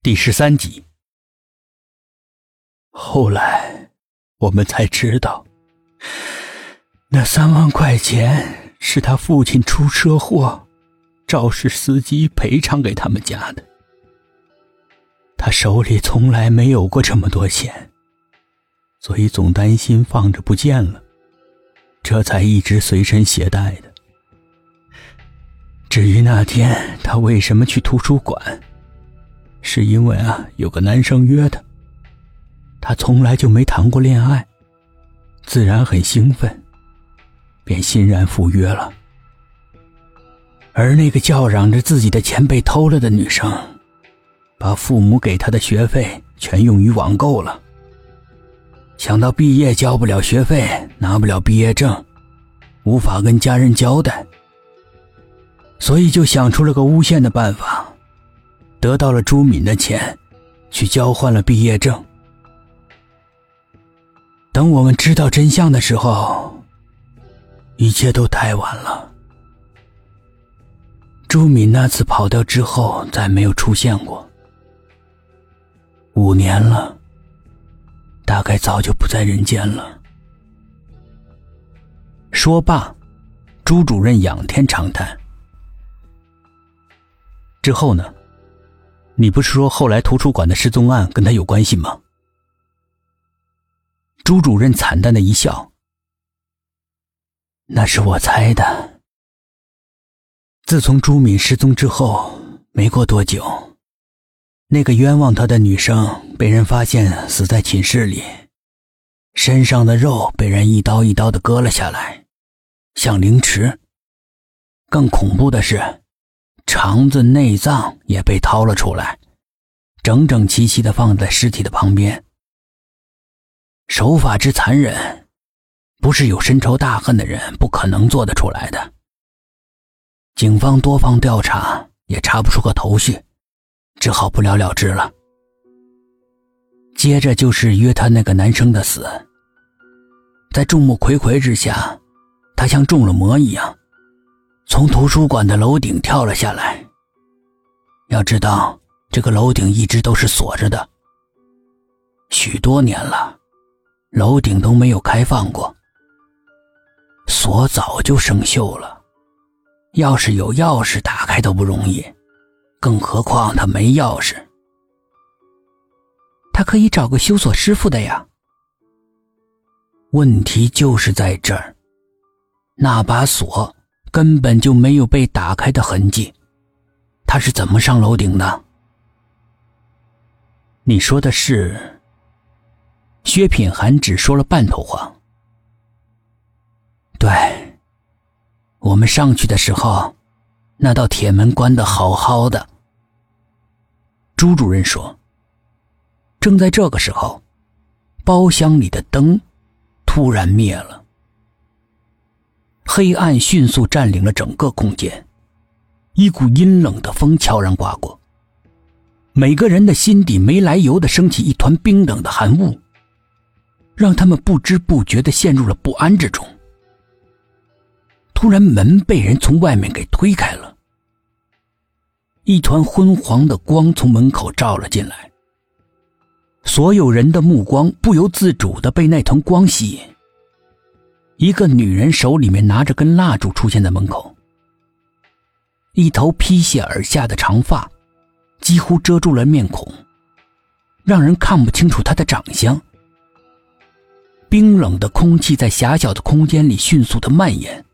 第十三集。后来我们才知道，那三万块钱是他父亲出车祸，肇事司机赔偿给他们家的。他手里从来没有过这么多钱，所以总担心放着不见了，这才一直随身携带的。至于那天他为什么去图书馆？是因为啊，有个男生约她，她从来就没谈过恋爱，自然很兴奋，便欣然赴约了。而那个叫嚷着自己的钱被偷了的女生，把父母给她的学费全用于网购了。想到毕业交不了学费，拿不了毕业证，无法跟家人交代，所以就想出了个诬陷的办法。得到了朱敏的钱，去交换了毕业证。等我们知道真相的时候，一切都太晚了。朱敏那次跑掉之后，再没有出现过。五年了，大概早就不在人间了。说罢，朱主任仰天长叹。之后呢？你不是说后来图书馆的失踪案跟他有关系吗？朱主任惨淡的一笑：“那是我猜的。自从朱敏失踪之后，没过多久，那个冤枉他的女生被人发现死在寝室里，身上的肉被人一刀一刀的割了下来，像凌迟。更恐怖的是。”肠子、内脏也被掏了出来，整整齐齐的放在尸体的旁边。手法之残忍，不是有深仇大恨的人不可能做得出来的。警方多方调查也查不出个头绪，只好不了了之了。接着就是约他那个男生的死，在众目睽睽之下，他像中了魔一样。从图书馆的楼顶跳了下来。要知道，这个楼顶一直都是锁着的，许多年了，楼顶都没有开放过，锁早就生锈了。要是有钥匙打开都不容易，更何况他没钥匙。他可以找个修锁师傅的呀。问题就是在这儿，那把锁。根本就没有被打开的痕迹，他是怎么上楼顶的？你说的是？薛品涵只说了半头话。对，我们上去的时候，那道铁门关得好好的。朱主任说。正在这个时候，包厢里的灯突然灭了。黑暗迅速占领了整个空间，一股阴冷的风悄然刮过。每个人的心底没来由的升起一团冰冷的寒雾，让他们不知不觉的陷入了不安之中。突然，门被人从外面给推开了，一团昏黄的光从门口照了进来，所有人的目光不由自主的被那团光吸引。一个女人手里面拿着根蜡烛出现在门口，一头披泻而下的长发，几乎遮住了面孔，让人看不清楚她的长相。冰冷的空气在狭小的空间里迅速的蔓延，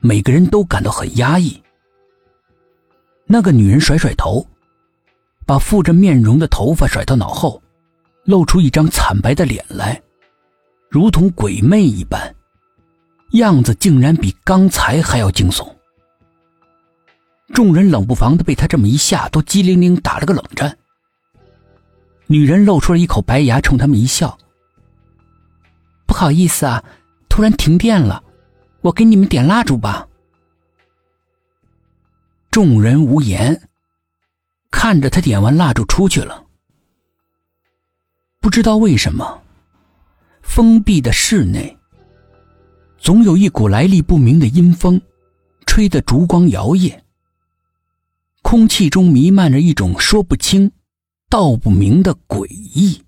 每个人都感到很压抑。那个女人甩甩头，把覆着面容的头发甩到脑后，露出一张惨白的脸来。如同鬼魅一般，样子竟然比刚才还要惊悚。众人冷不防的被他这么一吓，都激灵灵打了个冷战。女人露出了一口白牙，冲他们一笑：“不好意思啊，突然停电了，我给你们点蜡烛吧。”众人无言，看着他点完蜡烛出去了。不知道为什么。封闭的室内，总有一股来历不明的阴风，吹得烛光摇曳。空气中弥漫着一种说不清道不明的诡异。